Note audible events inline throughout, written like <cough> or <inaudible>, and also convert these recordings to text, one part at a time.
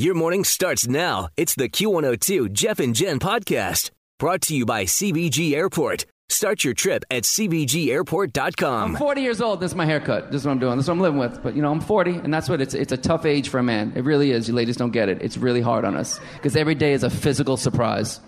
Your morning starts now. It's the Q102 Jeff and Jen podcast brought to you by CVG Airport. Start your trip at CVGAirport.com. I'm 40 years old. This is my haircut. This is what I'm doing. This is what I'm living with. But you know, I'm 40, and that's what it's. It's a tough age for a man. It really is. You ladies don't get it. It's really hard on us because every day is a physical surprise.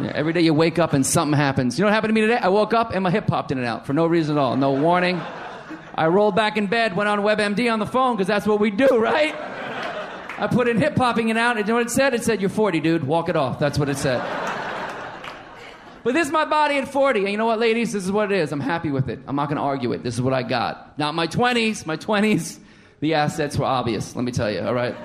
Yeah, every day you wake up and something happens. You know what happened to me today? I woke up and my hip popped in and out for no reason at all. No warning. I rolled back in bed, went on WebMD on the phone because that's what we do, right? I put in hip popping and out, and you know what it said? It said, You're 40, dude. Walk it off. That's what it said. But this is my body at 40. And you know what, ladies? This is what it is. I'm happy with it. I'm not going to argue it. This is what I got. Now, my 20s, my 20s, the assets were obvious, let me tell you, all right?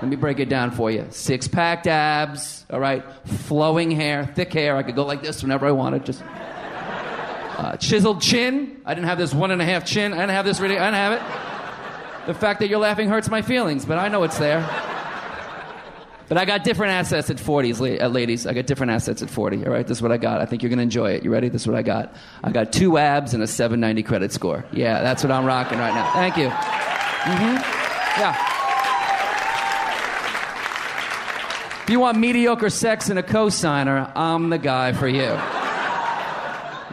Let me break it down for you. Six packed abs, all right? Flowing hair, thick hair. I could go like this whenever I wanted. Just uh, chiseled chin. I didn't have this one and a half chin. I didn't have this really. I didn't have it. The fact that you're laughing hurts my feelings, but I know it's there. But I got different assets at 40s, la- uh, ladies. I got different assets at 40. All right, this is what I got. I think you're going to enjoy it. You ready? This is what I got. I got two abs and a 790 credit score. Yeah, that's what I'm rocking right now. Thank you. Mm-hmm. Yeah. If you want mediocre sex and a cosigner, I'm the guy for you.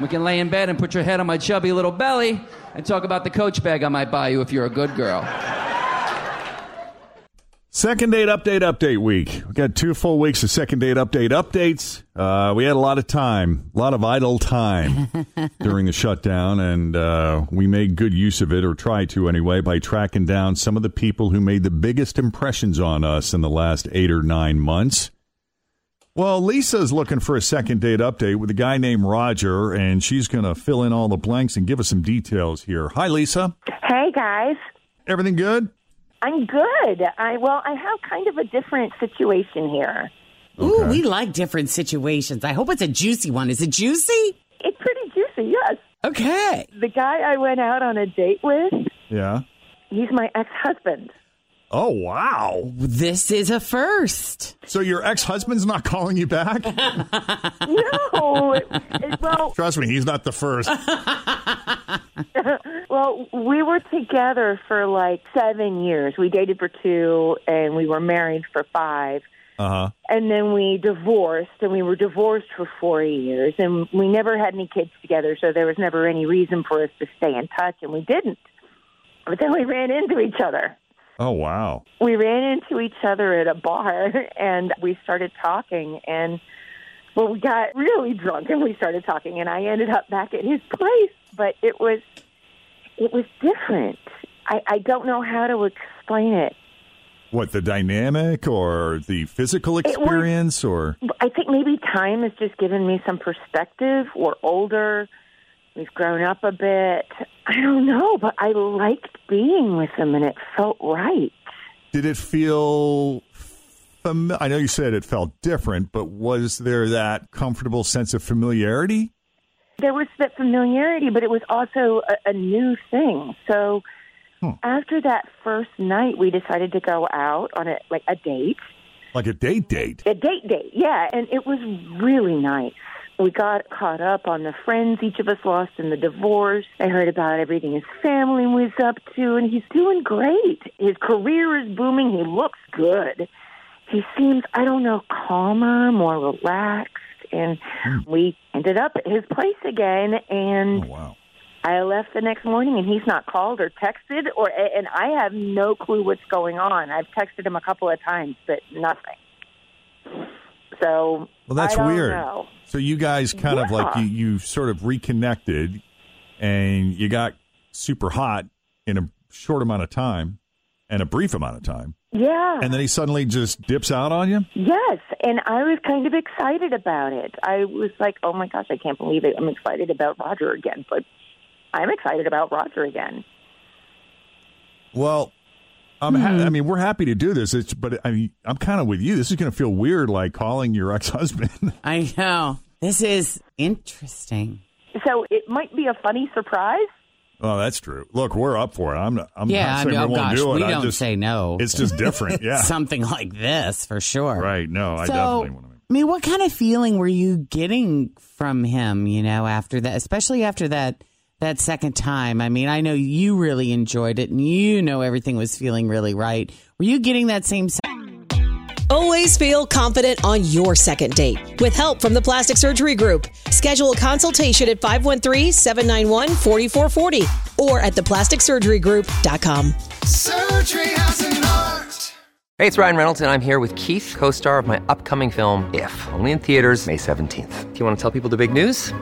We can lay in bed and put your head on my chubby little belly and talk about the coach bag I might buy you if you're a good girl. Second date update update week. We got two full weeks of second date update updates. Uh, we had a lot of time, a lot of idle time <laughs> during the shutdown, and uh, we made good use of it, or tried to anyway, by tracking down some of the people who made the biggest impressions on us in the last eight or nine months. Well, Lisa's looking for a second date update with a guy named Roger, and she's going to fill in all the blanks and give us some details here. Hi, Lisa. Hey guys, Everything good? I'm good. I well, I have kind of a different situation here. Ooh, we like different situations. I hope it's a juicy one. Is it juicy? It's pretty juicy, yes. Okay. The guy I went out on a date with, Yeah. he's my ex-husband. Oh, wow. This is a first. So your ex husband's not calling you back? <laughs> No, it- it- well, Trust me, he's not the first. <laughs> well, we were together for like seven years. We dated for two, and we were married for five. Uh huh. And then we divorced, and we were divorced for four years, and we never had any kids together, so there was never any reason for us to stay in touch, and we didn't. But then we ran into each other. Oh, wow. We ran into each other at a bar, <laughs> and we started talking, and well, we got really drunk, and we started talking, and I ended up back at his place, but it was it was different. I, I don't know how to explain it. What, the dynamic or the physical was- experience or? I think maybe time has just given me some perspective. We're older. We've grown up a bit. I don't know, but I liked being with him and it felt right. Did it feel. Fam- I know you said it felt different, but was there that comfortable sense of familiarity? There was that familiarity, but it was also a, a new thing. So Hmm. after that first night, we decided to go out on a like a date, Like a date date? a date date. Yeah, and it was really nice. We got caught up on the friends each of us lost in the divorce. I heard about everything his family was up to, and he's doing great. His career is booming. He looks good. He seems, I don't know, calmer, more relaxed. And hmm. we ended up at his place again, and Oh, wow. I left the next morning, and he's not called or texted, or and I have no clue what's going on. I've texted him a couple of times, but nothing. So Well, that's weird. know. So you guys kind of like you, you sort of reconnected, and you got super hot in a short amount of time, and a brief amount of time, Yeah. and then he suddenly just dips out on you. Yes, and I was kind of excited about it. I was like, "Oh my gosh, I can't believe it! I'm excited about Roger again." But I'm excited about Roger again. Well, I'm ha- I hmm. mean, we're happy to do this. It's, but I mean, I'm kind of with you. This is going to feel weird, like calling your <laughs> ex husband. I know. This is interesting. So it might be a funny surprise. oh, that's true. Look, we're up for it. I'm not. I'm yeah, not I saying mean, we oh won't gosh, do it. we I don't just, say no. It's just different. <laughs> Yeah. Something like this for sure. right. No, I definitely want to. I mean, what kind of feeling were you getting from him? You know, after that, especially after that that second time. I mean, I know you really enjoyed it, and you know everything was feeling really right. Were you getting that same? se- Always feel confident on your second date. With help from the Plastic Surgery Group, schedule a consultation at 513-791-4440 or at theplasticsurgerygroup.com. Surgery has an art. Hey, it's Ryan Reynolds, and I'm here with Keith, co star of my upcoming film, If, only in theaters, May 17th. Do you want to tell people the big news?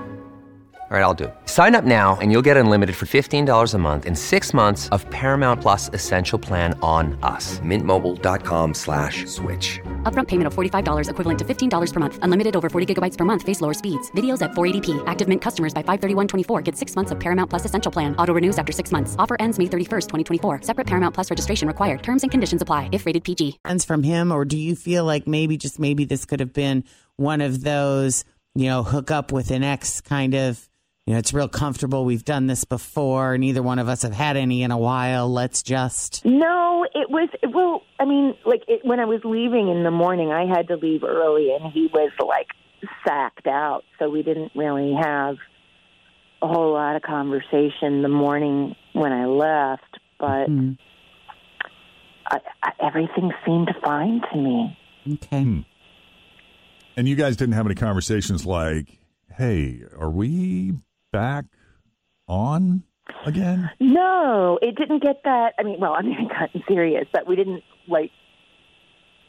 All right, I'll do it. Sign up now and you'll get unlimited for $15 a month and six months of Paramount Plus Essential Plan on us. Mintmobile.com slash switch. Upfront payment of $45 equivalent to $15 per month. Unlimited over 40 gigabytes per month. Face lower speeds. Videos at 480p. Active Mint customers by 531.24 get six months of Paramount Plus Essential Plan. Auto renews after six months. Offer ends May 31st, 2024. Separate Paramount Plus registration required. Terms and conditions apply if rated PG. sense from him, or do you feel like maybe just maybe this could have been one of those, you know, hook up with an ex kind of, you know, it's real comfortable. We've done this before. Neither one of us have had any in a while. Let's just. No, it was well. I mean, like it, when I was leaving in the morning, I had to leave early, and he was like sacked out, so we didn't really have a whole lot of conversation the morning when I left. But Mm, I, I, everything seemed fine to me. okay. Hmm. And you guys didn't have any conversations like, "Hey, are we back on again?" No, it didn't get that. I mean, well, I mean, <laughs> it got serious, but we didn't like.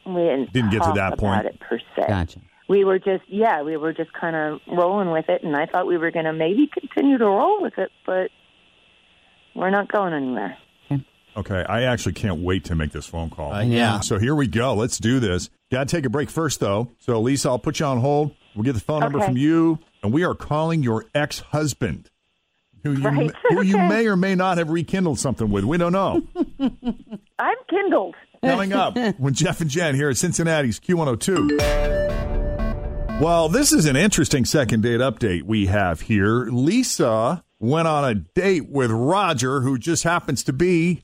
We didn't, Didn't get to that about point. it per se. Gotcha. we were just yeah we were just kind of rolling with it and i thought we were going to maybe continue to roll with it but we're not going anywhere Okay, I actually can't wait to make this phone call. Uh, yeah. So here we go. Let's do this. Got to take a break first, though. So, Lisa, I'll put you on hold. We'll get the phone number Okay. from you, and we are calling your ex husband, who you Right. who you may or may not have rekindled something with. We don't know. <laughs> i'm kindled Coming up <laughs> when Jeff and Jen here at Cincinnati's Q102. Well, this is an interesting second date update we have here. Lisa went on a date with Roger, who just happens to be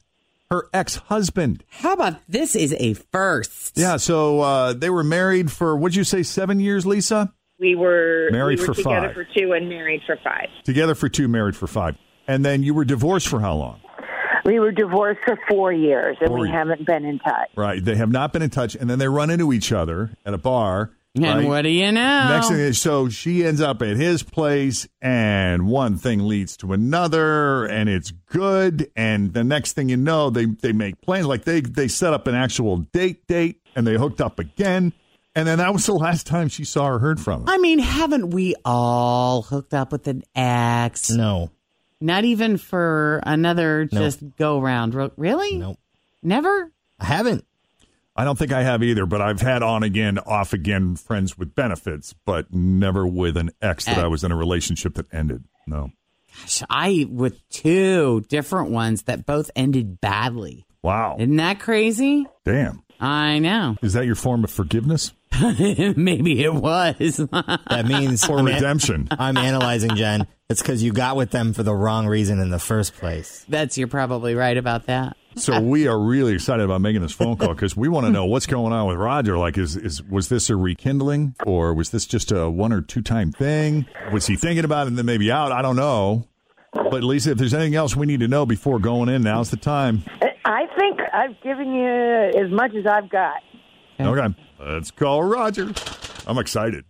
her ex husband. How about this is a first? Yeah, so uh, they were married for, what'd you say, seven years, Lisa? We were Married we were for together five. for two and married for five. Together for two, married for five. And then you were divorced for how long? we were divorced for four years and Four we years. haven't been in touch Right. They have not been in touch. And then they run into each other at a bar. And right? what do you know? Next thing is, so she ends up at his place, and one thing leads to another, and it's good. And the next thing you know, they they make plans. Like they they set up an actual date date, and they hooked up again. And then that was the last time she saw or heard from him. I mean, haven't we all hooked up with an ex? No. Not even for another No. just go round. Ro- Really? Nope. Never? I haven't. I don't think I have either, but I've had on again, off again friends with benefits, but never with an ex that I was in a relationship that ended. No. Gosh, I with two different ones that both ended badly. Wow. Isn't that crazy? Damn. I know. Is that your form of forgiveness <laughs> Maybe it was. <laughs> That means for I'm an- redemption? I'm analyzing Jen. It's because you got with them for the wrong reason in the first place. That's you're probably right about that. So we are really excited about making this phone call because we want to know what's going on with Roger. Like, is is was this a rekindling or was this just a one or two time thing? Was he thinking about it and then maybe out? I don't know. But Lisa, if there's anything else we need to know before going in, now's the time. i think I've given you as much as I've got. Okay. Let's call Roger. I'm excited.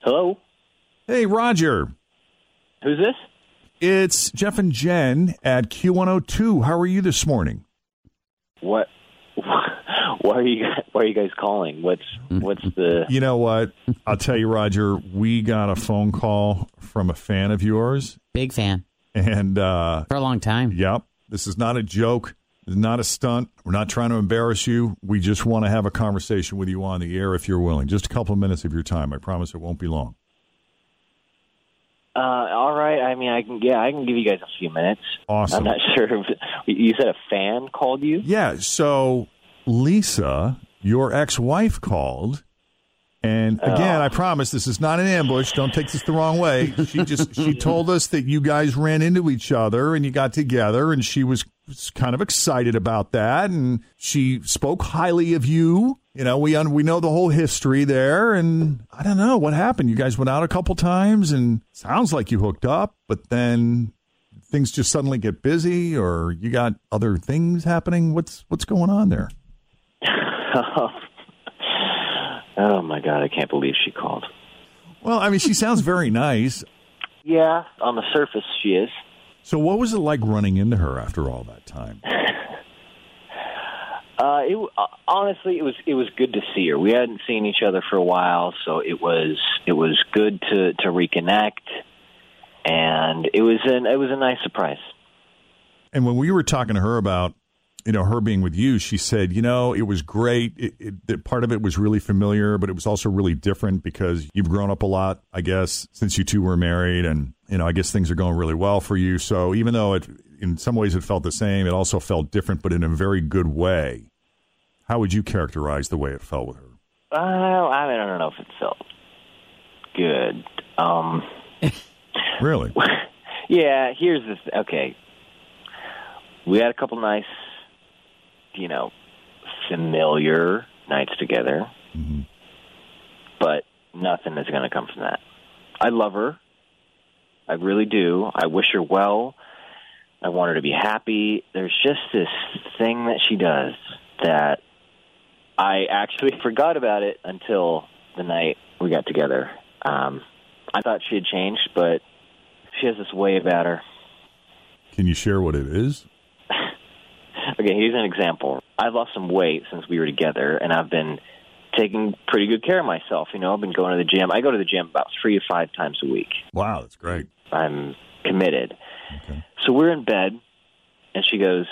Hello? Hey, Roger. Who's this? It's Jeff and Jen at Q102. How are you this morning? What? <laughs> Why are you? Why are you guys calling? What's What's the? <laughs> You know what? I'll tell you, Roger. We got a phone call from a fan of yours, Big fan and uh, for a long time. Yep. This is not a joke. This is not a stunt. We're not trying to embarrass you. We just want to have a conversation with you on the air if you're willing. Just a couple of minutes of your time. I promise it won't be long. Uh, all right. I mean, I can. Yeah, I can give you guys a few minutes. Awesome. I'm not <laughs> sure. If, you said a fan called you. Yeah. So Lisa, your ex-wife, called, and again, I promise this is not an ambush. Don't take this the wrong way. She just she <laughs> told us that you guys ran into each other and you got together, and she was kind of excited about that, and she spoke highly of you. You know, we un- we know the whole history there, and I don't know what happened. You guys went out a couple times, and sounds like you hooked up, but then things just suddenly get busy, or you got other things happening. What's what's going on there? <laughs> oh my god! I can't believe she called. Well, I mean, she sounds very nice. Yeah, on the surface she is. So, what was it like running into her after all that time? <laughs> Uh, it uh, honestly, it was it was good to see her. We hadn't seen each other for a while, so it was it was good to to reconnect, and it was an it was a nice surprise. And when we were talking to her about, you know, her being with you, she said, you know, it was great. It, it, part of it was really familiar, but it was also really different because you've grown up a lot, I guess, since you two were married, and you know, I guess things are going really well for you. So even though it, in some ways, it felt the same, it also felt different, but in a very good way. How would you characterize the way it felt with her? Uh, I mean, I don't know if it felt good. Um, Really? <laughs> yeah, here's the th- okay. We had a couple nice, you know, familiar nights together, but nothing is going to come from that. I love her. I really do. I wish her well. I want her to be happy. There's just this thing that she does that I actually <laughs> forgot about it until the night we got together. Um, I thought she had changed, but she has this way about her. Can you share what it is? Okay, here's an example. I've lost some weight since we were together, and I've been taking pretty good care of myself. You know, I've been going to the gym. I go to the gym about three to five times a week. Wow, that's great. I'm committed. So we're in bed, and she goes,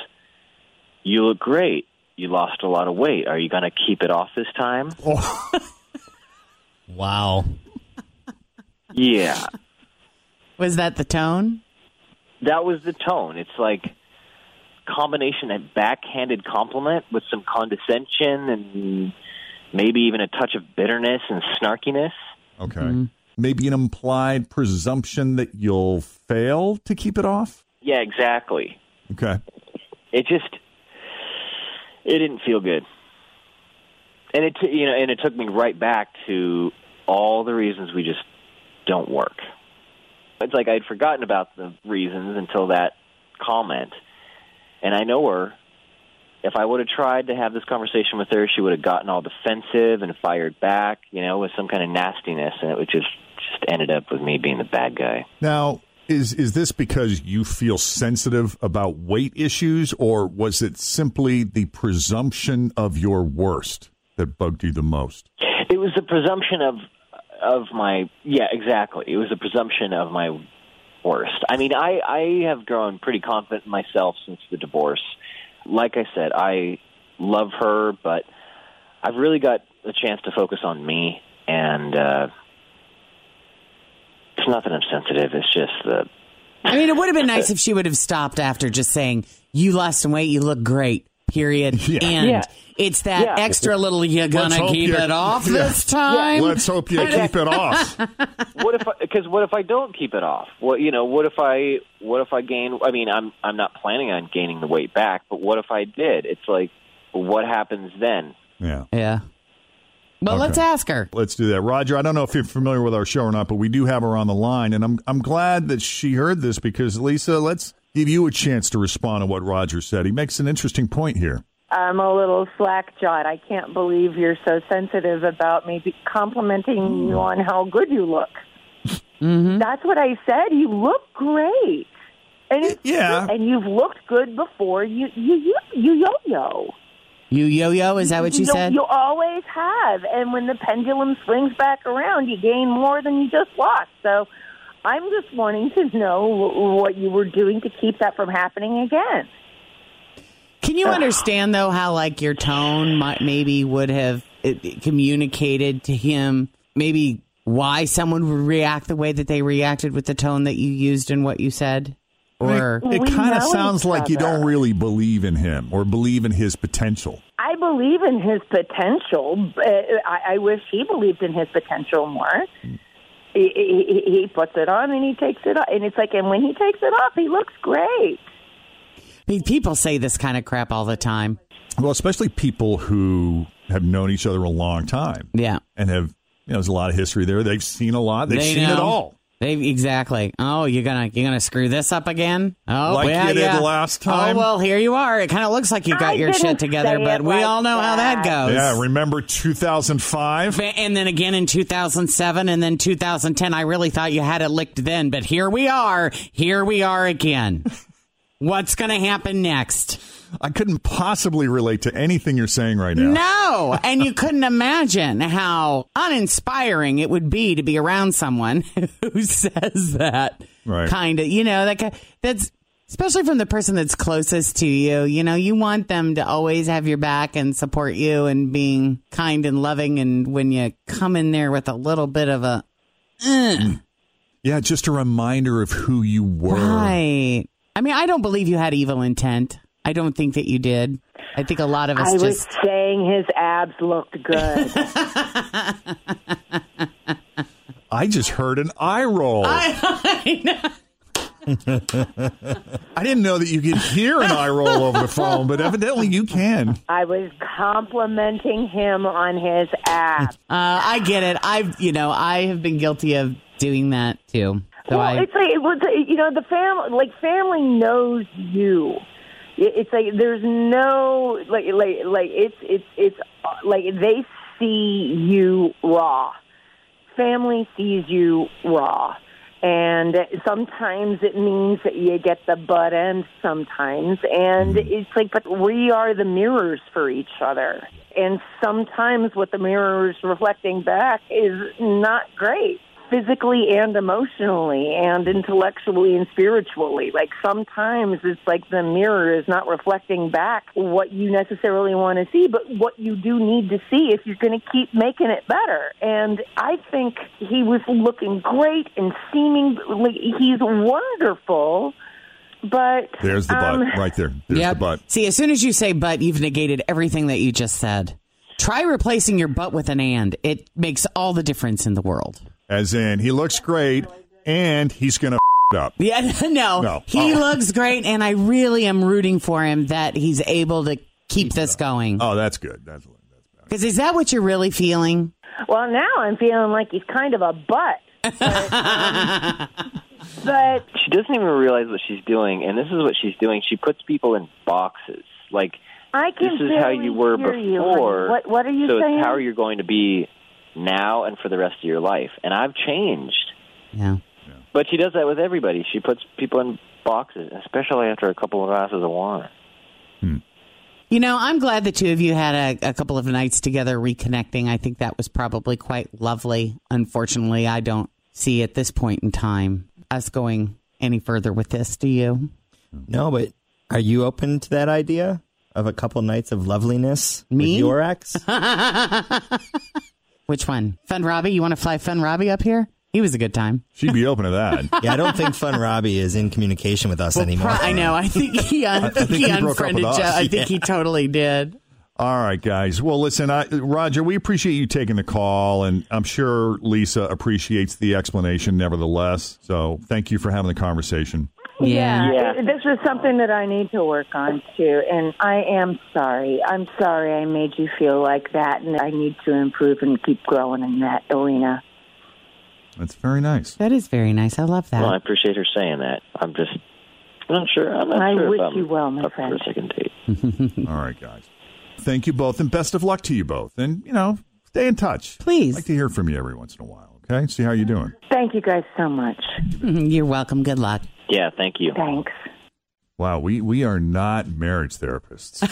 "You look great. You lost a lot of weight. Are you going to keep it off this time?" <laughs> Wow. Yeah, Was that the tone? that was the tone. It's like combination a backhanded compliment with some condescension and maybe even a touch of bitterness and snarkiness. Okay. Mm-hmm. Maybe an implied presumption that you'll fail to keep it off? Yeah, exactly. Okay. It just it didn't feel good. And it t- you know, and it took me right back to all the reasons we just don't work. It's like I'd forgotten about the reasons until that comment. And I know her. If I would have tried to have this conversation with her, she would have gotten all defensive and fired back, you know, with some kind of nastiness, and it would just just ended up with me being the bad guy. Now, is is this because you feel sensitive about weight issues, or was it simply the presumption of your worst that bugged you the most? It was the presumption of of my yeah, exactly. It was the presumption of my worst. I mean, I I have grown pretty confident in myself since the divorce. Like I said, I love her, but I've really got a chance to focus on me and uh it's not that I'm sensitive, it's just the I mean, it would have been <laughs> nice if she would have stopped after just saying, "You lost some weight. You look great." Period. <laughs> And Yeah. it's that Yeah. extra little. You Let's gonna keep you- it off Yeah. this time? Let's hope you <laughs> keep it off. what if because what if I don't keep it off? What you know? What if I what if I gain? I mean, I'm I'm not planning on gaining the weight back, but what if I did? It's like, what happens then? Yeah. Yeah. Well, let's ask her. Let's do that. Roger, I don't know if you're familiar with our show or not, but we do have her on the line, and I'm I'm glad that she heard this because Lisa, let's give you a chance to respond to what Roger said. He makes an interesting point here. I'm a little slack jawed. I can't believe you're so sensitive about me complimenting you on how good you look. Mm-hmm. That's what I said. You look great. And it's Yeah. and you've looked good before. You you you you yo yo. You yo yo, is that what you said? You always have. And when the pendulum swings back around, you gain more than you just lost. So I'm just wanting to know what you were doing to keep that from happening again. Can you understand though how like your tone might maybe would have it, it communicated to him maybe why someone would react the way that they reacted with the tone that you used and what you said? Or it We kind of sounds like you don't really believe in him or believe in his potential. I believe in his potential. I, I wish he believed in his potential more. He, he, he puts it on and he takes it off, and it's like, and when he takes it off, he looks great. I mean, people say this kind of crap all the time. Well, especially people who have known each other a long time Yeah. and have, you know, there's a lot of history there. They've seen a lot. They've They seen it all. They exactly. Oh, you're gonna you're gonna screw this up again? Oh, Like yeah, you did yeah. last oh, time? Oh well, here you are. It kind of looks like you got I your shit together, but it we like all know how that that. goes. Yeah, remember 2005? And then again in 2007 and then 2010, I really thought you had it licked then, but here we are. Here we are again. <laughs> What's going to happen next? I couldn't possibly relate to anything you're saying right now. No. And you couldn't imagine how uninspiring it would be to be around someone <laughs> who says that Right. kind of, you know, that that's especially from the person that's closest to you. You know, you want them to always have your back and support you and being kind and loving. And when you come in there with a little bit of a, "Uh," Yeah, just a reminder of who you were. right. I mean, I don't believe you had evil intent. I don't think that you did. I think a lot of us I was saying his abs looked good. <laughs> I just heard an eye roll. <laughs> <laughs> I, didn't know that you could hear an eye roll over the phone, but evidently you can. I was complimenting him on his abs. Uh, I get it. I've, you know, I have been guilty of doing that too. So well, I, it's like it was, you know, the family, like family knows you. It's like there's no like like like it's it's it's like they see you raw. Family sees you raw. And sometimes it means that you get the butt end sometimes. And mm. it's like, but we are the mirrors for each other. And sometimes what the mirror is reflecting back is not great physically and emotionally and intellectually and spiritually. Like sometimes it's like the mirror is not reflecting back what you necessarily want to see, but what you do need to see if you're going to keep making it better. And I think he was looking great and seeming like he's wonderful. But There's the butt um, <laughs> right there. There's Yep. the butt. See, as soon as you say but, you've negated everything that you just said. Try replacing your butt with an and. It makes all the difference in the world. As in, he looks great and he's going to it up. Yeah, <laughs> no. No. He Oh. looks great, and I really am rooting for him that he's able to keep this going. Oh, that's good. That's Because is that what you're really feeling? Well, now I'm feeling like he's kind of a butt. But, <laughs> um, but she doesn't even realize what she's doing, and this is what she's doing. She puts people in boxes. Like I can this is how you were hear you, before. What What are you so saying? it's how you're going to be now and for the rest of your life. And I've changed. Yeah. But she does that with everybody. She puts people in boxes, especially after a couple of glasses of wine. Hmm. You know, I'm glad the two of you had a, a couple of nights together reconnecting. I think that was probably quite lovely. Unfortunately, I don't see at this point in time us going any further with this. Do you? No, but are you open to that idea of a couple nights of loveliness Me? with your ex? <laughs> Which one? Fun Robbie? You want to fly Fun Robbie up here? He was a good time. She'd be open to that. <laughs> yeah, I don't think Fun Robbie is in communication with us Well, anymore. pro- I know. I think he, <laughs> I think he, he broke up unfriended with Joe. us. I think he totally did. <laughs> All right, guys. Well, listen, I, Roger, we appreciate you taking the call, and I'm sure Lisa appreciates the explanation nevertheless. So thank you for having the conversation. Yeah, it- this is something that I need to work on too, and I am sorry. I'm sorry I made you feel like that, and I need to improve and keep growing in that arena. That's very nice. That is very nice. I love that. Well, I appreciate her saying that. I'm just I'm not sure. I'm not I sure wish if I'm you well, my friend. for a second date. <laughs> <laughs> All right, guys. Thank you both, and best of luck to you both. And you know, stay in touch. Please. I'd like to hear from you every once in a while. Okay, see how you're doing. Thank you guys so much. <laughs> You're welcome. Good luck. Yeah, thank you. Thanks. Wow, we we are not marriage therapists. <laughs>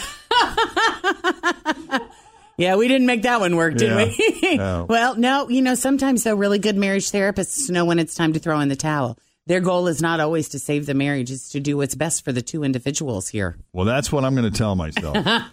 Yeah, we didn't make that one work, did Yeah. we? <laughs> No. well, no, you know, sometimes though, really good marriage therapists know when it's time to throw in the towel. Their goal is not always to save the marriage; it's to do what's best for the two individuals here. well, that's what I'm going to tell myself. <laughs>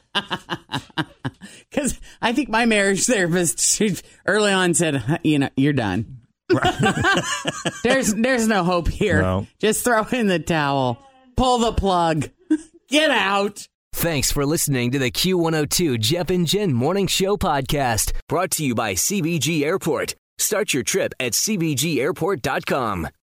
Because I think my marriage therapist should, early on said, "You know, you're done. <laughs> there's there's no hope here. No. Just throw in the towel, pull the plug, <laughs> get out." Thanks for listening to the Q102 Jeff and Jen Morning Show podcast, brought to you by CVG Airport. Start your trip at CVGAirport.com.